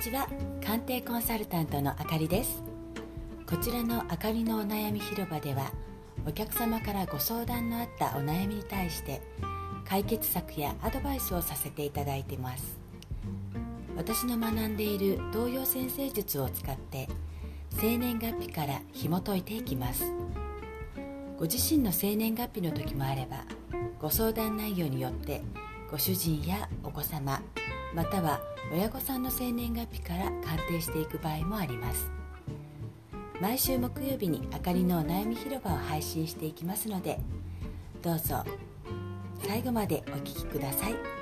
ちは。鑑定コンサルタントのあかりです。こちらのあかりのお悩み広場ではお客様からご相談のあったお悩みに対して解決策やアドバイスをさせていただいています。私の学んでいる東洋先生術を使って生年月日から紐解いていきます。ご自身の生年月日の時もあればご相談内容によってご主人やお子様または親御さんの生年月日から鑑定していく場合もあります毎週木曜日にあかりのお悩み広場を配信していきますのでどうぞ最後までお聴きください。